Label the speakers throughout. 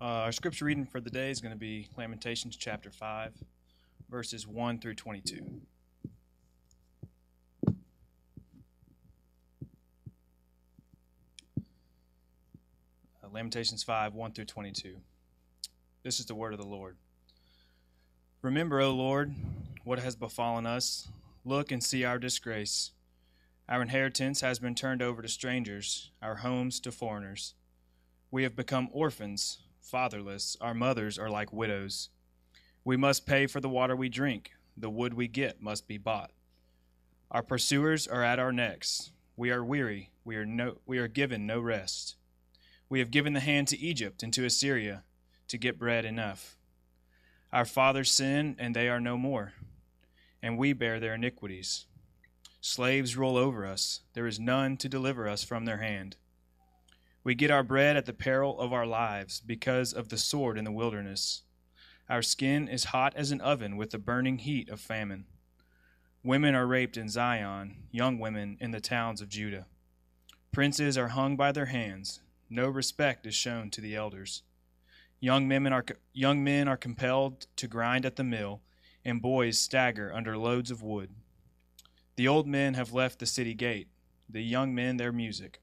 Speaker 1: Uh, our scripture reading for the day is going to be Lamentations chapter 5, verses 1 through 22. Uh, Lamentations 5, 1 through 22. This is the word of the Lord. Remember, O Lord, what has befallen us. Look and see our disgrace. Our inheritance has been turned over to strangers, our homes to foreigners. We have become orphans, fatherless. Our mothers are like widows. We must pay for the water we drink. The wood we get must be bought. Our pursuers are at our necks. We are weary. We are, no, we are given no rest. We have given the hand to Egypt and to Assyria to get bread enough. Our fathers sin, and they are no more, and we bear their iniquities. Slaves rule over us. There is none to deliver us from their hand. We get our bread at the peril of our lives because of the sword in the wilderness. Our skin is hot as an oven with the burning heat of famine. Women are raped in Zion, young women in the towns of Judah. Princes are hung by their hands. No respect is shown to the elders. Young men are, young men are compelled to grind at the mill, and boys stagger under loads of wood. The old men have left the city gate, the young men their music.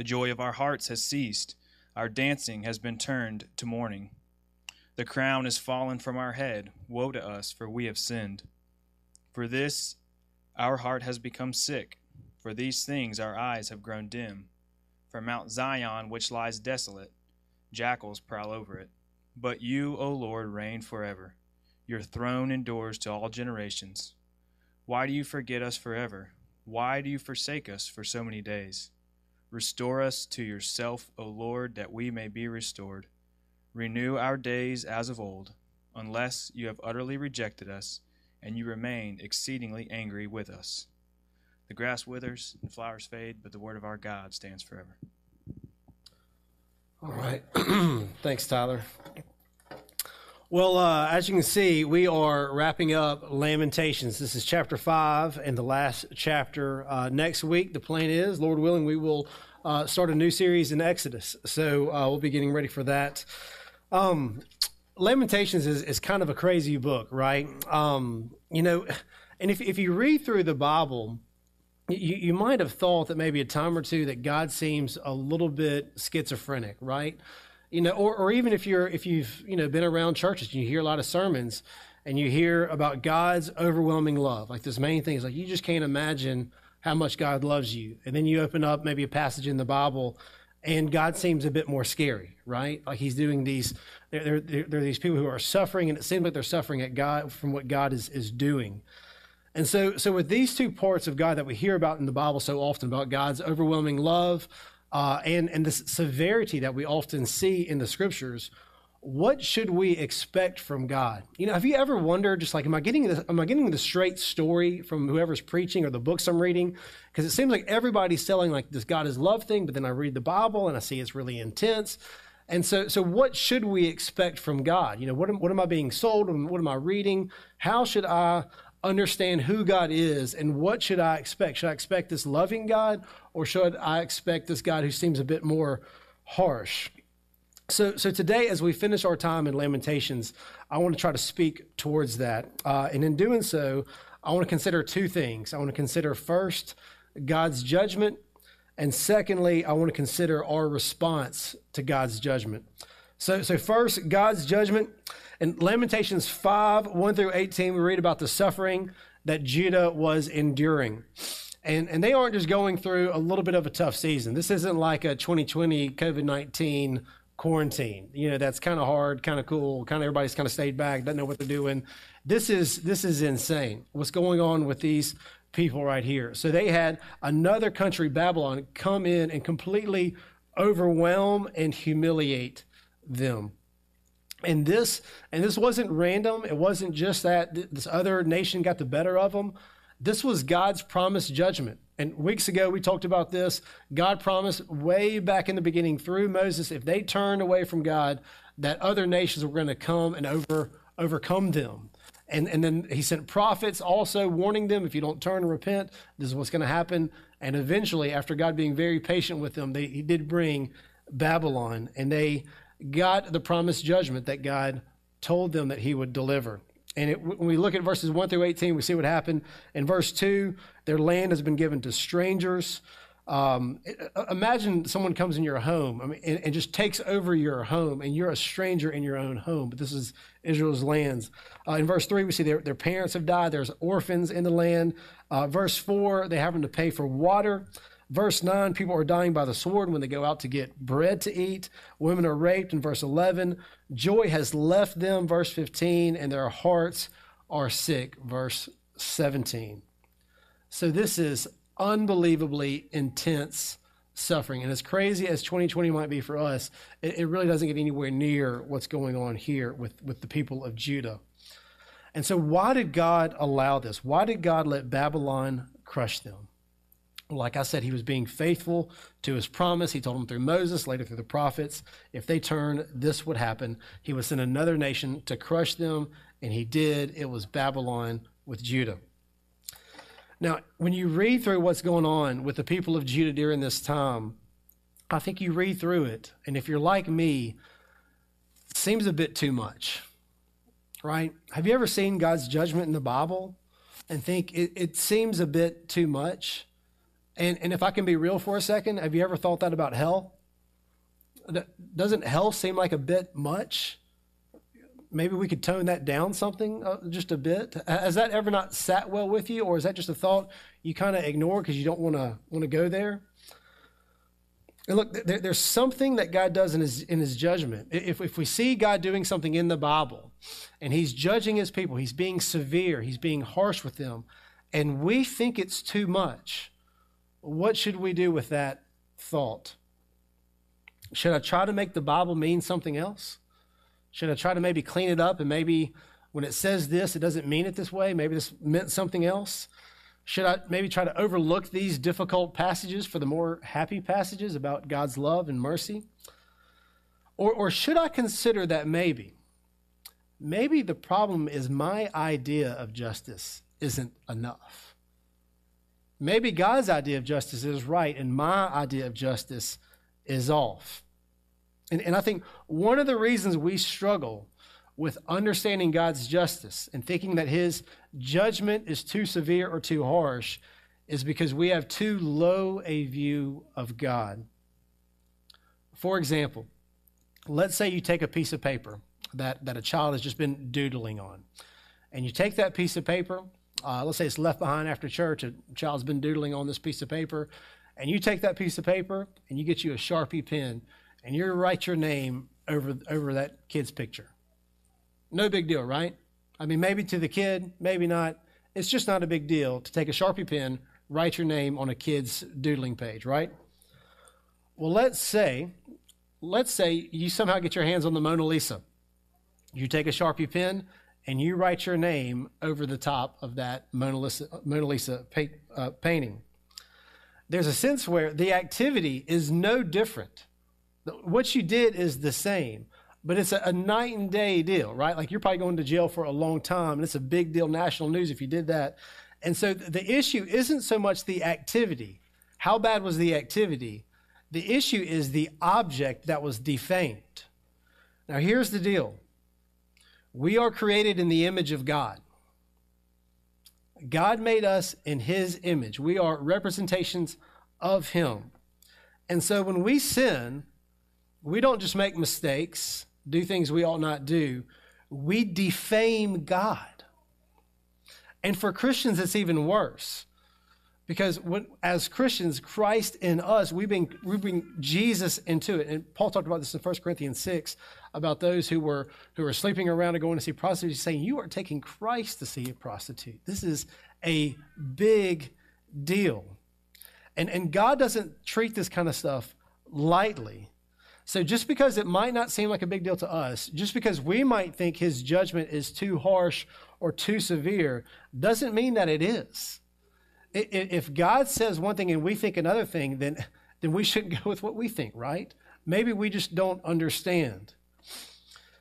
Speaker 1: The joy of our hearts has ceased. Our dancing has been turned to mourning. The crown is fallen from our head. Woe to us, for we have sinned. For this our heart has become sick. For these things our eyes have grown dim. For Mount Zion, which lies desolate, jackals prowl over it. But you, O Lord, reign forever. Your throne endures to all generations. Why do you forget us forever? Why do you forsake us for so many days? Restore us to yourself, O Lord, that we may be restored. Renew our days as of old, unless you have utterly rejected us and you remain exceedingly angry with us. The grass withers and the flowers fade, but the word of our God stands forever.
Speaker 2: All right. Thanks, Tyler. Well, uh, as you can see, we are wrapping up Lamentations. This is chapter five and the last chapter. Uh, next week, the plan is, Lord willing, we will uh, start a new series in Exodus. So uh, we'll be getting ready for that. Um, Lamentations is, is kind of a crazy book, right? Um, you know, and if, if you read through the Bible, you, you might have thought that maybe a time or two that God seems a little bit schizophrenic, right? You know, or, or even if you're if you've you know been around churches and you hear a lot of sermons and you hear about God's overwhelming love, like this main thing is like you just can't imagine how much God loves you, and then you open up maybe a passage in the Bible. And God seems a bit more scary, right? Like He's doing these. There, there, there are these people who are suffering, and it seems like they're suffering at God from what God is is doing. And so, so with these two parts of God that we hear about in the Bible so often about God's overwhelming love, uh, and and the severity that we often see in the scriptures what should we expect from God? You know, have you ever wondered, just like, am I getting the, am I getting the straight story from whoever's preaching or the books I'm reading? Because it seems like everybody's selling like this God is love thing, but then I read the Bible and I see it's really intense. And so, so what should we expect from God? You know, what am, what am I being sold? What am I reading? How should I understand who God is and what should I expect? Should I expect this loving God or should I expect this God who seems a bit more harsh? So, so today, as we finish our time in Lamentations, I want to try to speak towards that. Uh, and in doing so, I want to consider two things. I want to consider first God's judgment, and secondly, I want to consider our response to God's judgment. So, so first, God's judgment. In Lamentations 5 1 through 18, we read about the suffering that Judah was enduring. And, and they aren't just going through a little bit of a tough season. This isn't like a 2020 COVID 19 quarantine. You know, that's kind of hard, kind of cool, kind of everybody's kind of stayed back, doesn't know what they're doing. This is this is insane. What's going on with these people right here? So they had another country, Babylon, come in and completely overwhelm and humiliate them and this and this wasn't random. It wasn't just that this other nation got the better of them this was god's promised judgment. And weeks ago we talked about this. God promised way back in the beginning through moses if they turned away from god that other nations were going to come and over overcome them. And, and then he sent prophets also warning them if you don't turn and repent this is what's going to happen. And eventually after god being very patient with them they, he did bring babylon and they got the promised judgment that God told them that he would deliver. And it, when we look at verses 1 through 18, we see what happened. In verse 2, their land has been given to strangers. Um, imagine someone comes in your home I mean, and, and, just takes over your home, and you're a stranger in your own home. But this is Israel's lands. Uh, in verse 3, we see their, their parents have died. There's orphans in the land. Uh, verse 4, they having to pay for water. Verse 9, people are dying by the sword when they go out to get bread to eat. Women are raped. In verse 11, joy has left them. Verse 15, and their hearts are sick. Verse 17. So this is unbelievably intense suffering. And as crazy as 2020 might be for us, it, it, really doesn't get anywhere near what's going on here with, with the people of Judah. And so, why did God allow this? Why did God let Babylon crush them? Like I said, he was being faithful to his promise. He told them through Moses, later through the prophets, if they turn, this would happen. He would send another nation to crush them, and he did. It was Babylon with Judah. Now, when you read through what's going on with the people of Judah during this time, I think you read through it, and if you're like me, it seems a bit too much, right? Have you ever seen God's judgment in the Bible and think it, it seems a bit too much? And, and if I can be real for a second, have you ever thought that about hell? Doesn't hell seem like a bit much? maybe we could tone that down something uh, just a bit. Has that ever not sat well with you, or is that just a thought you kind of ignore because you don't want to want to go there? And look, there, there's something that God does in his in his judgment. If if we see God doing something in the Bible, and He's judging His people, He's being severe, He's being harsh with them, and we think it's too much, what should we do with that thought? Should I try to make the Bible mean something else? Should I try to maybe clean it up and maybe when it says this, it doesn't mean it this way? Maybe this meant something else? Should I maybe try to overlook these difficult passages for the more happy passages about God's love and mercy? Or, or should I consider that maybe, maybe the problem is my idea of justice isn't enough? Maybe God's idea of justice is right and my idea of justice is off. And, and I think one of the reasons we struggle with understanding God's justice and thinking that his judgment is too severe or too harsh is because we have too low a view of God. For example, let's say you take a piece of paper that, that a child has just been doodling on, and you take that piece of paper, uh, let's say it's left behind after church, a child's been doodling on this piece of paper, and you take that piece of paper and you get you a Sharpie pen and you write your name over over that kid's picture. No big deal, right? I mean, maybe to the kid, maybe not. It's just not a big deal to take a Sharpie pen, write your name on a kid's doodling page, right? Well, let's say, let's say you somehow get your hands on the Mona Lisa. You take a Sharpie pen and you write your name over the top of that Mona Lisa, Mona Lisa uh, painting. There's a sense where the activity is no different what you did is the same, but it's a, a, night and day deal, right? Like you're probably going to jail for a long time, and it's a big deal, national news if you did that. And so the issue isn't so much the activity. How bad was the activity? The issue is the object that was defamed. Now, here's the deal we are created in the image of God. God made us in his image. We are representations of him. And so when we sin, we don't just make mistakes, do things we ought not do. We defame God. And for Christians, it's even worse. Because when, as Christians, Christ in us, we bring, we bring Jesus into it. And Paul talked about this in 1 Corinthians 6 about those who were, who were sleeping around and going to see prostitutes, saying, You are taking Christ to see a prostitute. This is a big deal. And, and God doesn't treat this kind of stuff lightly. So just because it might not seem like a big deal to us, just because we might think his judgment is too harsh or too severe, doesn't mean that it is. If God says one thing and we think another thing, then, then we shouldn't go with what we think, right? Maybe we just don't understand.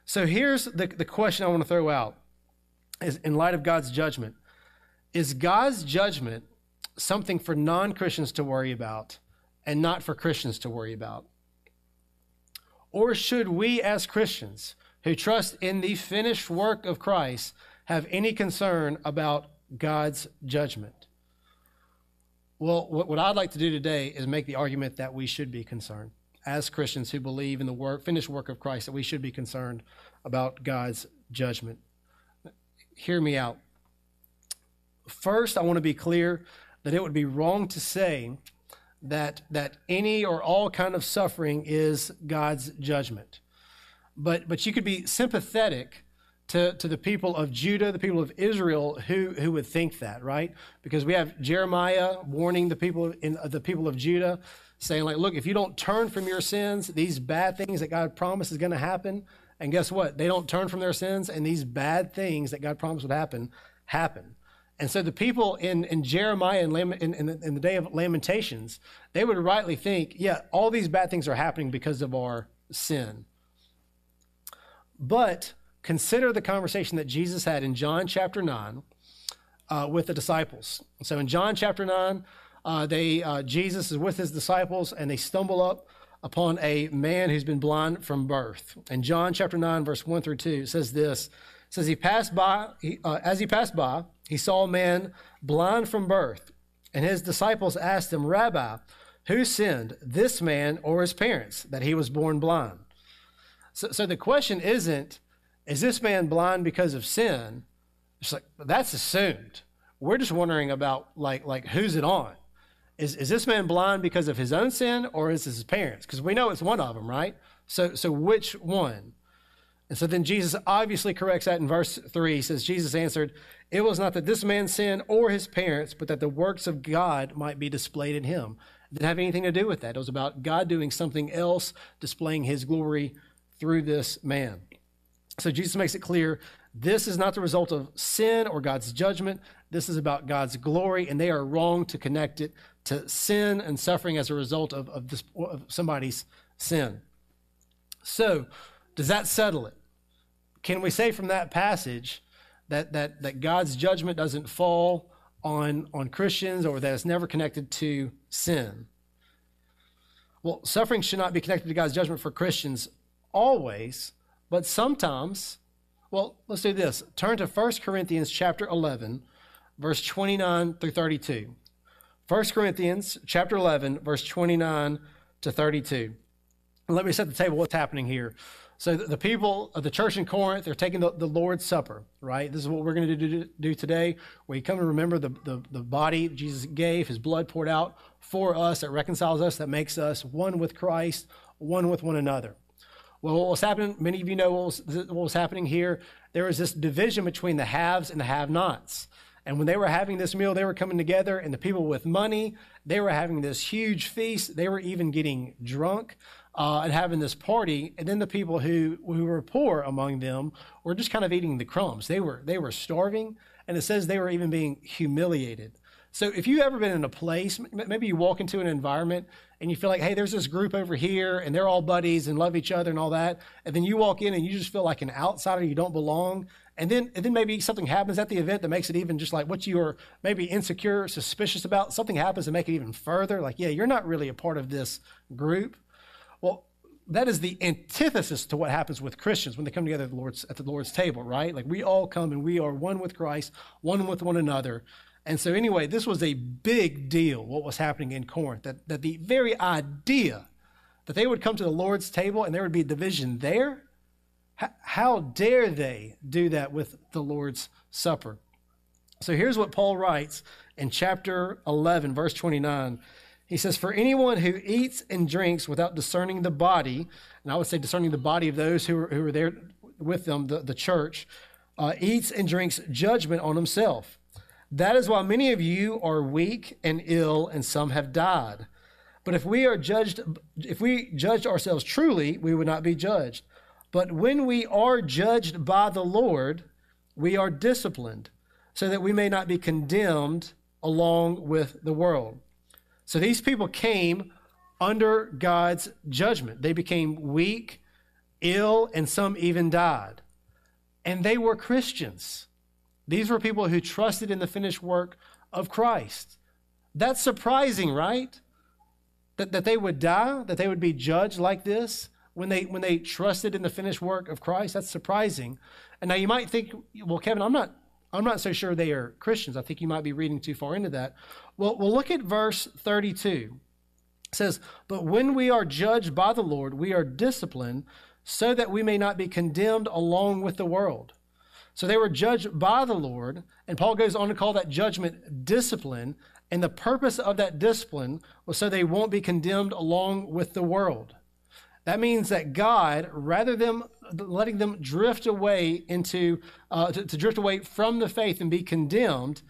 Speaker 2: So here's the, the question I want to throw out is in light of God's judgment. Is God's judgment something for non Christians to worry about and not for Christians to worry about? Or should we, as Christians who trust in the finished work of Christ, have any concern about God's judgment? Well, what I'd like to do today is make the argument that we should be concerned. As Christians who believe in the work, finished work of Christ, that we should be concerned about God's judgment. Hear me out. First, I want to be clear that it would be wrong to say that that any or all kind of suffering is God's judgment. But but you could be sympathetic to, to the people of Judah, the people of Israel who, who would think that, right? Because we have Jeremiah warning the people in the people of Judah, saying, like, look, if you don't turn from your sins, these bad things that God promised is going to happen. And guess what? They don't turn from their sins, and these bad things that God promised would happen happen. And so the people in, in Jeremiah and in, in, in, the day of Lamentations, they would rightly think, yeah, all these bad things are happening because of our sin. But consider the conversation that Jesus had in John chapter 9 uh, with the disciples. So in John chapter 9, uh, they, uh, Jesus is with his disciples and they stumble up upon a man who's been blind from birth. In John chapter 9, verse 1 through 2, it says this. Says, he passed by, he, uh, as he passed by, he saw a man blind from birth, and his disciples asked him, Rabbi, who sinned, this man or his parents, that he was born blind? So, so the question isn't, is this man blind because of sin? It's like, that's assumed. We're just wondering about, like, like who's it on? Is, is this man blind because of his own sin or is it his parents? Because we know it's one of them, right? So, so which one? And so then Jesus obviously corrects that in verse 3. He says, Jesus answered, It was not that this man sinned or his parents, but that the works of God might be displayed in him. It didn't have anything to do with that. It was about God doing something else, displaying his glory through this man. So Jesus makes it clear this is not the result of sin or God's judgment. This is about God's glory, and they are wrong to connect it to sin and suffering as a result of, of, this, of somebody's sin. So, does that settle it? Can we say from that passage that, that, that God's judgment doesn't fall on, on Christians or that it's never connected to sin? Well, suffering should not be connected to God's judgment for Christians always, but sometimes. Well, let's do this. Turn to 1 Corinthians chapter 11, verse 29 through 32. 1 Corinthians chapter 11, verse 29 to 32. And let me set the table what's happening here. So the people of the church in Corinth, they're taking the, the Lord's Supper, right? This is what we're going to do, do today. We come to remember the, the, the body Jesus gave, his blood poured out for us that reconciles us, that makes us one with Christ, one with one another. Well, what was happening, many of you know what was, what was happening here. There was this division between the haves and the have nots. And when they were having this meal, they were coming together, and the people with money, they were having this huge feast. They were even getting drunk uh, and having this party, and then the people who who were poor among them were just kind of eating the crumbs. They were they were starving, and it says they were even being humiliated. So if you've ever been in a place, maybe you walk into an environment and you feel like, hey, there's this group over here and they're all buddies and love each other and all that, and then you walk in and you just feel like an outsider, you don't belong, and then and then maybe something happens at the event that makes it even just like what you are maybe insecure, suspicious about, something happens to make it even further. Like, yeah, you're not really a part of this group. Well, that is the antithesis to what happens with Christians when they come together at the Lord's, at the Lord's table, right? Like we all come and we are one with Christ, one with one another. And so, anyway, this was a big deal, what was happening in Corinth, that, that the very idea that they would come to the Lord's table and there would be division there, how, how dare they do that with the Lord's Supper? So, here's what Paul writes in chapter 11, verse 29. He says, For anyone who eats and drinks without discerning the body, and I would say discerning the body of those who are, who there with them, the, the church, uh, eats and drinks judgment on himself. That is why many of you are weak and ill, and some have died. But if we are judged, if we judged ourselves truly, we would not be judged. But when we are judged by the Lord, we are disciplined, so that we may not be condemned along with the world. So these people came under God's judgment. They became weak, ill, and some even died. And they were Christians. These were people who trusted in the finished work of Christ. That's surprising, right? That, that they would die, that they would be judged like this. when they when they trusted in the finished work of Christ. That's surprising. And now you might think, well, Kevin, I'm not I'm not so sure they are Christians. I think you might be reading too far into that. Well, well look at verse 32. It says, But when we are judged by the Lord, we are disciplined so that we may not be condemned along with the world. So they were judged by the Lord, and Paul goes on to call that judgment discipline. And the purpose of that discipline was so they won't be condemned along with the world. That means that God, rather than letting them drift away into, uh, to, to drift away from the faith and be condemned,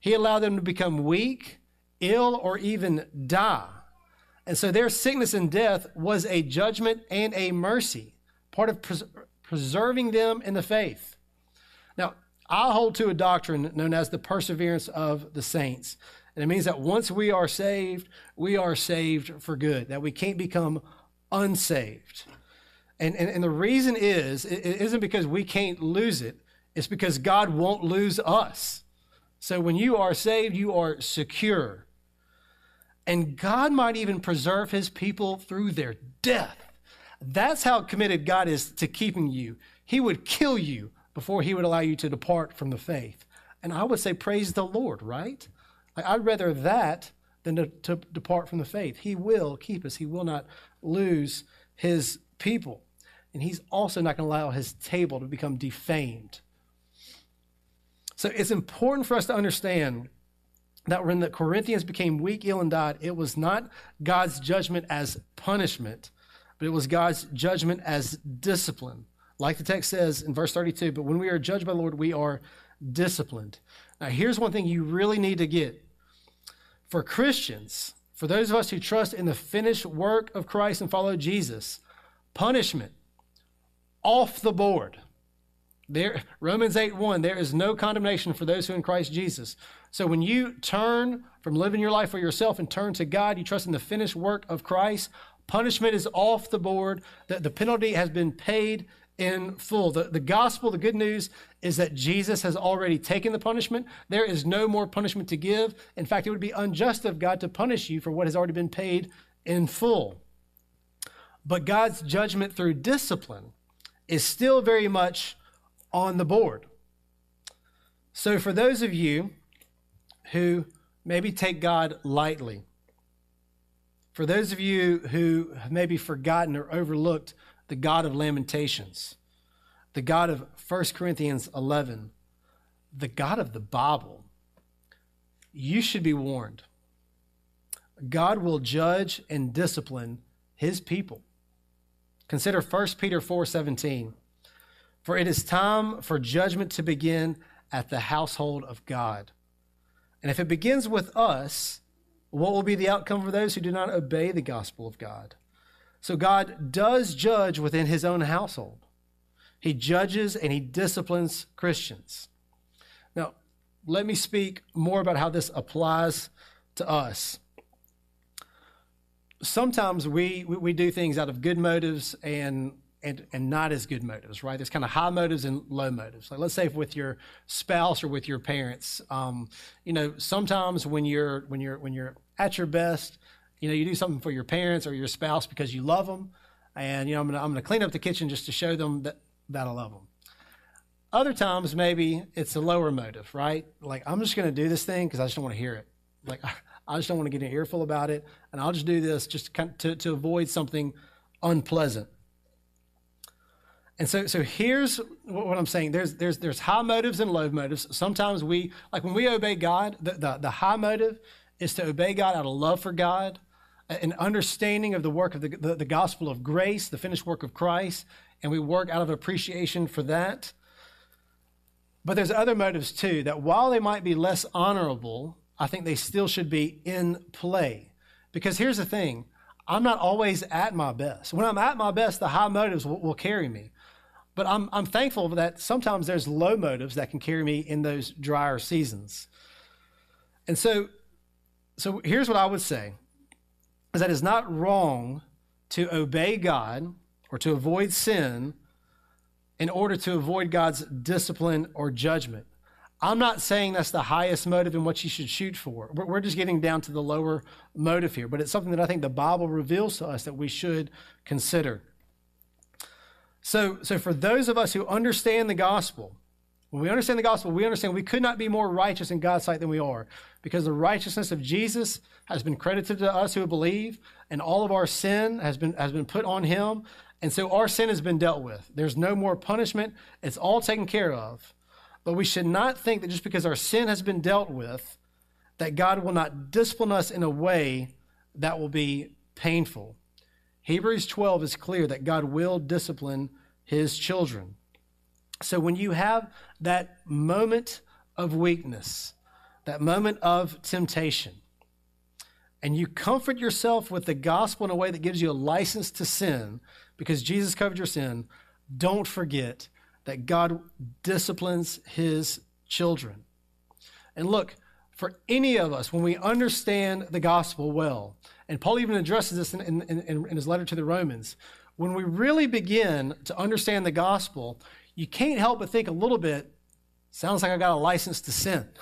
Speaker 2: He allowed them to become weak, ill, or even die. And so their sickness and death was a judgment and a mercy, part of pres- preserving them in the faith. Now, I hold to a doctrine known as the perseverance of the saints. And it means that once we are saved, we are saved for good, that we can't become unsaved. And, and, and the reason is, it isn't because we can't lose it, it's because God won't lose us. So when you are saved, you are secure. And God might even preserve his people through their death. That's how committed God is to keeping you. He would kill you before he would allow you to depart from the faith. And I would say, praise the Lord, right? I'd rather that than to, to depart from the faith. He will keep us, He will not lose His people. And He's also not going to allow His table to become defamed. So it's important for us to understand that when the Corinthians became weak, ill, and died, it was not God's judgment as punishment, but it was God's judgment as discipline. Like the text says in verse 32, but when we are judged by the Lord, we are disciplined. Now, here's one thing you really need to get for Christians, for those of us who trust in the finished work of Christ and follow Jesus, punishment off the board. There, Romans 8 1, there is no condemnation for those who in Christ Jesus. So when you turn from living your life for yourself and turn to God, you trust in the finished work of Christ, punishment is off the board. The penalty has been paid in full. The, the gospel, the good news, is that Jesus has already taken the punishment. There is no more punishment to give. In fact, it would be unjust of God to punish you for what has already been paid in full. But God's judgment through discipline is still very much on the board. So, for those of you who maybe take God lightly, for those of you who have maybe forgotten or overlooked the God of Lamentations, the God of 1 Corinthians 11, the God of the Bible, you should be warned. God will judge and discipline his people. Consider 1 Peter 4:17. For it is time for judgment to begin at the household of God. And if it begins with us, what will be the outcome for those who do not obey the gospel of God? So God does judge within his own household. He judges and he disciplines Christians. Now, let me speak more about how this applies to us. Sometimes we, we do things out of good motives and, and, and not as good motives, right? There's kind of high motives and low motives. Like let's say with your spouse or with your parents, um, you know, sometimes when you're when you're when you're at your best, you know, you do something for your parents or your spouse because you love them, and you know, I'm gonna I'm gonna clean up the kitchen just to show them that that I love them. Other times, maybe it's a lower motive, right? Like I'm just gonna do this thing because I just don't want to hear it. Like I just don't want to get an earful about it, and I'll just do this just to, to, to avoid something unpleasant. And so, so here's what I'm saying. There's, there's, there's high motives and low motives. Sometimes we, like when we obey God, the, the, the high motive is to obey God out of love for God an understanding of the work of the, the, the, gospel of grace, the finished work of Christ, and we work out of appreciation for that. But there's other motives too that while they might be less honorable, I think they still should be in play. Because here's the thing I'm not always at my best. When I'm at my best, the high motives will, will carry me. But I'm, I'm thankful that sometimes there's low motives that can carry me in those drier seasons. And so, so here's what I would say is that it's not wrong to obey God or to avoid sin in order to avoid God's discipline or judgment. I'm not saying that's the highest motive in what you should shoot for. We're just getting down to the lower motive here, but it's something that I think the Bible reveals to us that we should consider. So, so for those of us who understand the gospel, when we understand the gospel, we understand we could not be more righteous in God's sight than we are because the righteousness of Jesus has been credited to us who believe, and all of our sin has been, has been put on him. And so our sin has been dealt with. There's no more punishment, it's all taken care of. But we should not think that just because our sin has been dealt with, that God will not discipline us in a way that will be painful. Hebrews 12 is clear that God will discipline his children. So when you have that moment of weakness, that moment of temptation, and you comfort yourself with the gospel in a way that gives you a license to sin because Jesus covered your sin, don't forget that God disciplines his children. And look, for any of us, when we understand the gospel well, and Paul even addresses this in, in, in, in his letter to the Romans, when we really begin to understand the gospel, you can't help but think a little bit, sounds like I got a license to sin.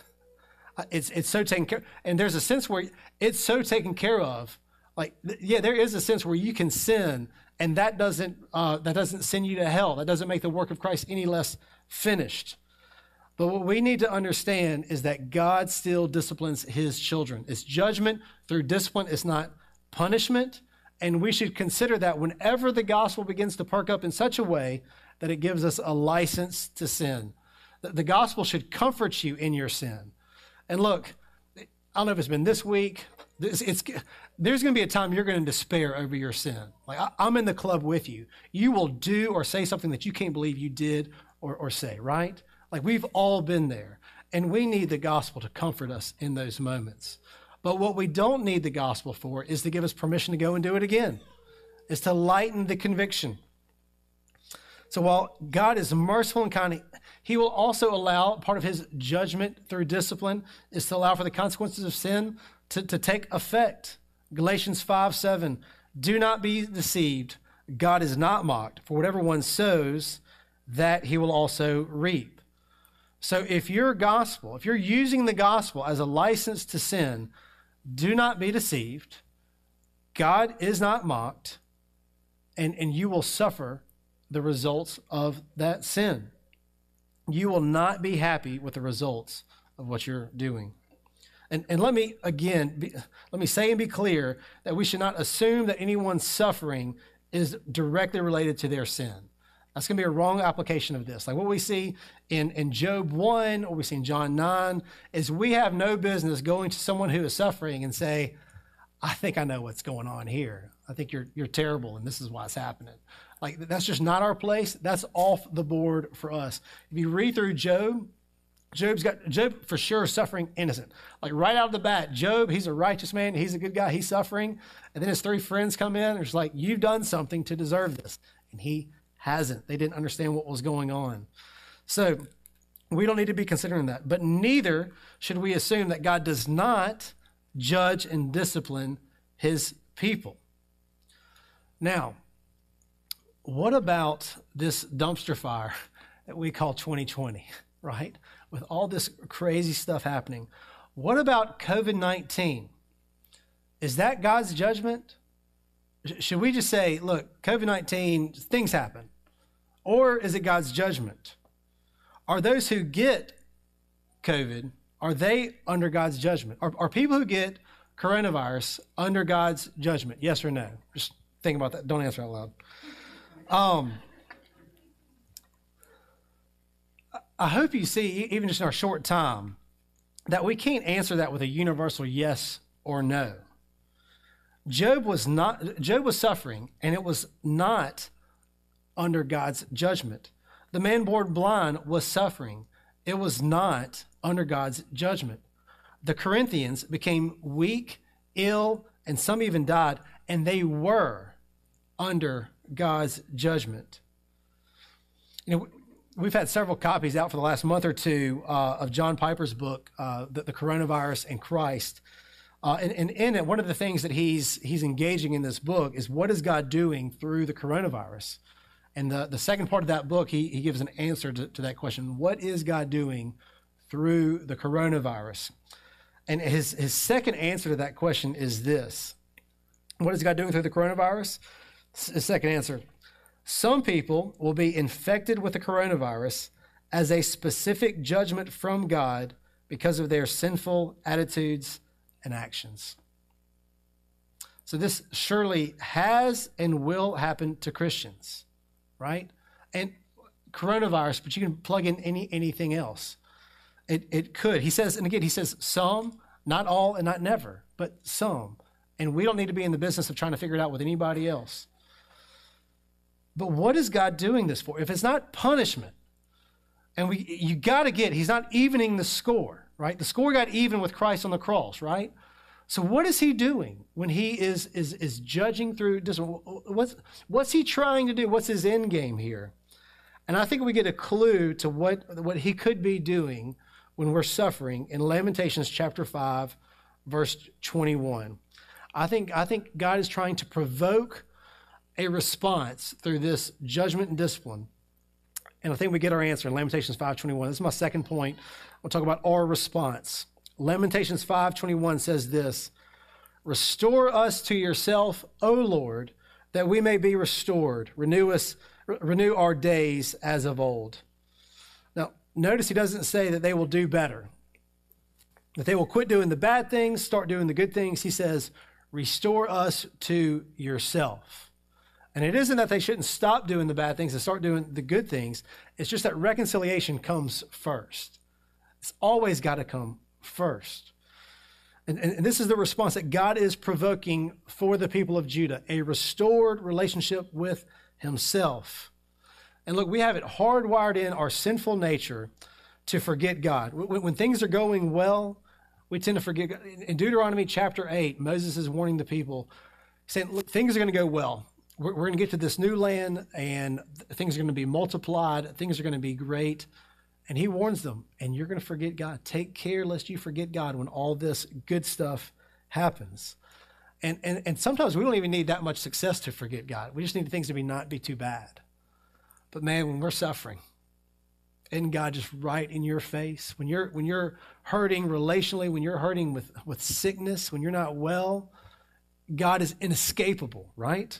Speaker 2: It's, it's so taken care And there's a sense where it's so taken care of. Like, yeah, there is a sense where you can sin and that doesn't, uh, that doesn't send you to hell. That doesn't make the work of Christ any less finished. But what we need to understand is that God still disciplines his children. It's judgment through discipline, it's not punishment. And we should consider that whenever the gospel begins to perk up in such a way that it gives us a license to sin. The gospel should comfort you in your sin. And look, I don't know if it's been this week. It's, it's there's going to be a time you're going to despair over your sin. Like I, am in the club with you. You will do or say something that you can't believe you did or, or say, right? Like we've all been there. And we need the gospel to comfort us in those moments. But what we don't need the gospel for is to give us permission to go and do it again. Is to lighten the conviction. So while God is merciful and kind, he will also allow part of his judgment through discipline is to allow for the consequences of sin to, to take effect. Galatians 5 7. Do not be deceived. God is not mocked. For whatever one sows, that he will also reap. So if your gospel, if you're using the gospel as a license to sin, do not be deceived. God is not mocked, and, and you will suffer the results of that sin. You will not be happy with the results of what you're doing. And, and let me again, be, let me say and be clear that we should not assume that anyone's suffering is directly related to their sin. That's going to be a wrong application of this. Like what we see in, in Job 1 or we see in John 9 is we have no business going to someone who is suffering and say, I think I know what's going on here. I think you're, you're terrible and this is why it's happening. Like that's just not our place. That's off the board for us. If you read through Job, Job's got Job for sure suffering innocent. Like right out of the bat, Job, he's a righteous man, he's a good guy, he's suffering. And then his three friends come in and it's like, You've done something to deserve this. And he hasn't. They didn't understand what was going on. So we don't need to be considering that. But neither should we assume that God does not judge and discipline his people. Now, what about this dumpster fire that we call 2020, right? With all this crazy stuff happening. What about COVID 19? Is that God's judgment? Should we just say, look, COVID 19, things happen? Or is it God's judgment? Are those who get COVID, are they under God's judgment? Are, are people who get coronavirus under God's judgment? Yes or no? Just think about that. Don't answer out loud. Um, I hope you see, even just in our short time, that we can't answer that with a universal yes or no. Job was not Job was suffering, and it was not under God's judgment. The man born blind was suffering. It was not under God's judgment. The Corinthians became weak, ill, and some even died, and they were under God's judgment. You know, we've had several copies out for the last month or two uh, of John Piper's book, uh, the, the, Coronavirus and Christ. Uh, and, and in it, one of the things that he's he's engaging in this book is what is God doing through the coronavirus? And the, the second part of that book, he, he gives an answer to, to that question. What is God doing through the coronavirus? And his, his second answer to that question is this What is God doing through the coronavirus? His uh, second answer Some people will be infected with the coronavirus as a specific judgment from God because of their sinful attitudes and actions. So, this surely has and will happen to Christians, right? And coronavirus, but you can plug in any anything else. It, it could. He says, and again, he says some, not all, and not never, but some. And we don't need to be in the business of trying to figure it out with anybody else. But what is God doing this for? If it's not punishment, and we you got to get, he's not evening the score, right? The score got even with Christ on the cross, right? So what is he doing when he is is is judging through what's what's he trying to do? What's his end game here? And I think we get a clue to what what he could be doing when we're suffering in Lamentations chapter 5 verse 21. I think I think God is trying to provoke a response through this judgment and discipline. And I think we get our answer in Lamentations 5:21. This is my second point. We'll talk about our response. Lamentations 5:21 says this: "Restore us to yourself, O Lord, that we may be restored. Renew us renew our days as of old." Now, notice he doesn't say that they will do better. That they will quit doing the bad things, start doing the good things. He says, "Restore us to yourself." And it isn't that they shouldn't stop doing the bad things and start doing the good things. It's just that reconciliation comes first. It's always got to come first. And, and, this is the response that God is provoking for the people of Judah a restored relationship with Himself. And look, we have it hardwired in our sinful nature to forget God. When, when things are going well, we tend to forget God. In Deuteronomy chapter 8, Moses is warning the people, saying, Look, things are going to go well we're, we're going to get to this new land and things are going to be multiplied, things are going to be great. And he warns them, and you're going to forget God. Take care lest you forget God when all this good stuff happens. And, and, and sometimes we don't even need that much success to forget God. We just need things to be not be too bad. But man, when we're suffering, and God just right in your face, when you're when you're hurting relationally, when you're hurting with, with sickness, when you're not well, God is inescapable, right?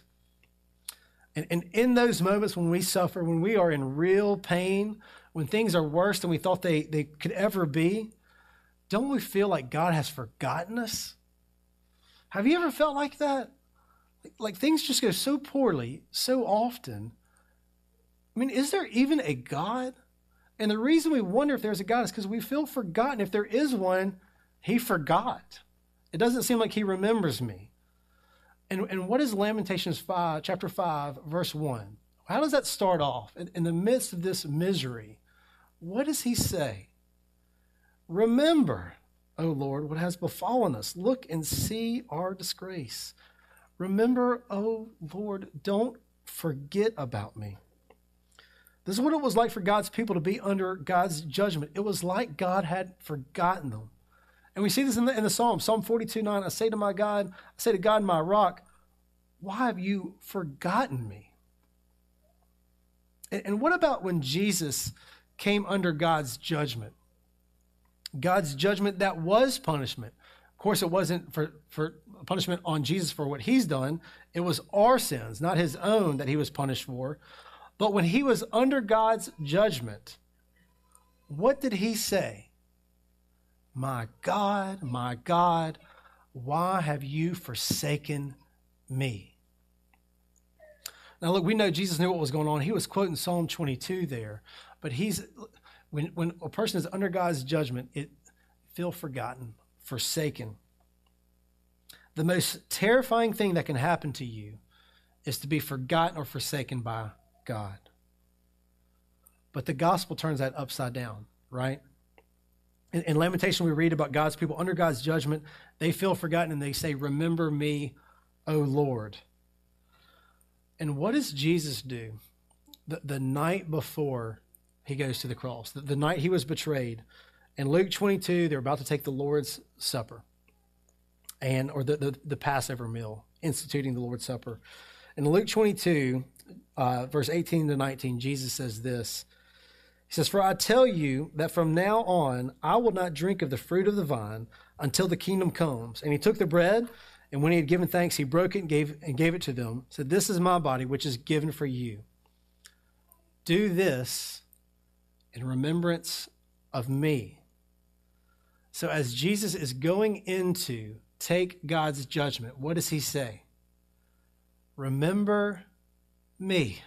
Speaker 2: And, and in those moments when we suffer, when we are in real pain, when things are worse than we thought they, they could ever be, don't we feel like God has forgotten us? Have you ever felt like that? Like, like things just go so poorly so often. I mean, is there even a God? And the reason we wonder if there's a God is because we feel forgotten. If there is one, he forgot. It doesn't seem like he remembers me. And, and what is Lamentations 5, chapter 5, verse 1? How does that start off? In, in the midst of this misery, what does he say? Remember, O Lord, what has befallen us. Look and see our disgrace. Remember, O Lord, don't forget about me. This is what it was like for God's people to be under God's judgment. It was like God had forgotten them. And we see this in the, in the Psalm, Psalm 42 9. I say to my God, I say to God, my rock, why have you forgotten me? And, and what about when Jesus came under God's judgment? God's judgment that was punishment. Of course, it wasn't for, for punishment on Jesus for what he's done, it was our sins, not his own, that he was punished for. But when he was under God's judgment, what did he say? My God, my God, why have you forsaken me? Now, look, we know Jesus knew what was going on. He was quoting Psalm 22 there, but he's when when a person is under God's judgment, it feel forgotten, forsaken. The most terrifying thing that can happen to you is to be forgotten or forsaken by God. But the gospel turns that upside down, right? In, in, Lamentation, we read about God's people under God's judgment. They feel forgotten and they say, Remember me, O Lord. And what does Jesus do the, the night before he goes to the cross, the, the night he was betrayed? In Luke 22, they're about to take the Lord's Supper and or the, the, the Passover meal, instituting the Lord's Supper. In Luke 22, uh, verse 18 to 19, Jesus says this he says, For I tell you that from now on I will not drink of the fruit of the vine until the kingdom comes. And he took the bread, and when he had given thanks, he broke it and gave, and gave it to them. Said, This is my body, which is given for you. Do this in remembrance of me. So, as Jesus is going into take God's judgment, what does he say? Remember me.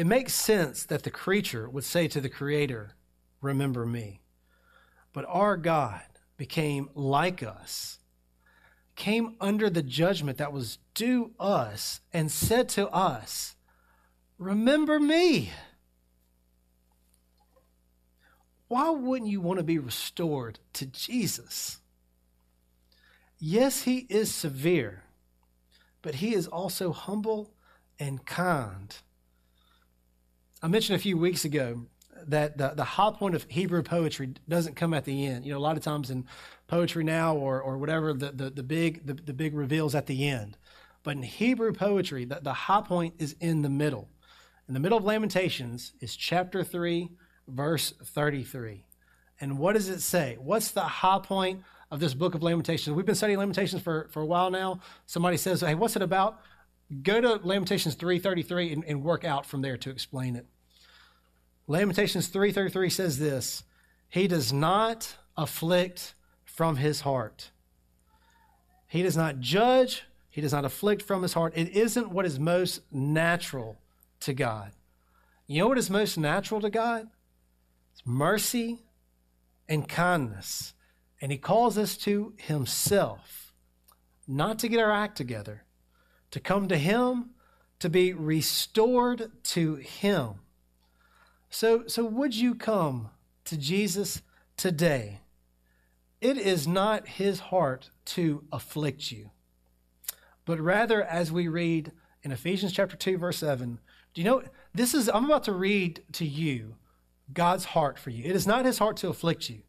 Speaker 2: It makes sense that the creature would say to the Creator, Remember me. But our God became like us, came under the judgment that was due us, and said to us, Remember me. Why wouldn't you want to be restored to Jesus? Yes, he is severe, but he is also humble and kind. I mentioned a few weeks ago that the, the high point of Hebrew poetry doesn't come at the end. You know, a lot of times in poetry now or, or whatever, the, the, the big the, the big reveals at the end. But in Hebrew poetry, the, the high point is in the middle. In the middle of Lamentations is chapter 3, verse 33. And what does it say? What's the high point of this book of Lamentations? We've been studying Lamentations for, for a while now. Somebody says, hey, what's it about? Go to Lamentations 3.33 and, and work out from there to explain it. Lamentations 3.33 says this, He does not afflict from his heart. He does not judge. He does not afflict from his heart. It isn't what is most natural to God. You know what is most natural to God? It's mercy and kindness. And he calls us to himself, not to get our act together, to come to him, to be restored to him. So, so would you come to Jesus today? It is not his heart to afflict you, but rather, as we read in Ephesians chapter 2, verse 7, do you know this is, I'm about to read to you God's heart for you. It is not his heart to afflict you.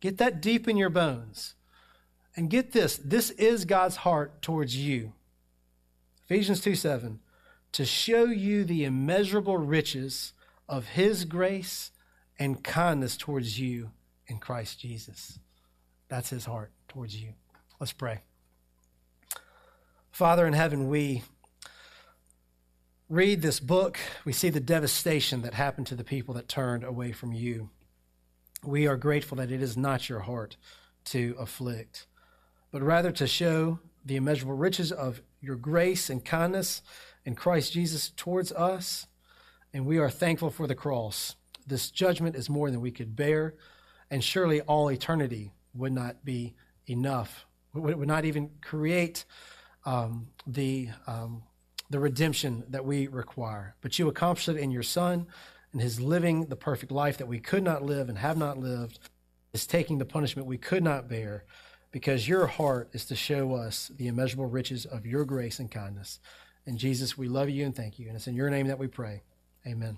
Speaker 2: Get that deep in your bones. And get this this is God's heart towards you. Ephesians 2 7, to show you the immeasurable riches of his grace and kindness towards you in Christ Jesus. That's his heart towards you. Let's pray. Father in heaven, we read this book, we see the devastation that happened to the people that turned away from you. We are grateful that it is not your heart to afflict, but rather to show the immeasurable riches of your grace and kindness in Christ Jesus towards us. And we are thankful for the cross. This judgment is more than we could bear, and surely all eternity would not be enough, would, would not even create um, the, um, the redemption that we require. But you accomplished it in your Son, and his living the perfect life that we could not live and have not lived is taking the punishment we could not bear because your heart is to show us the immeasurable riches of your grace and kindness. And Jesus, we love you and thank you. And it's in your name that we pray. Amen.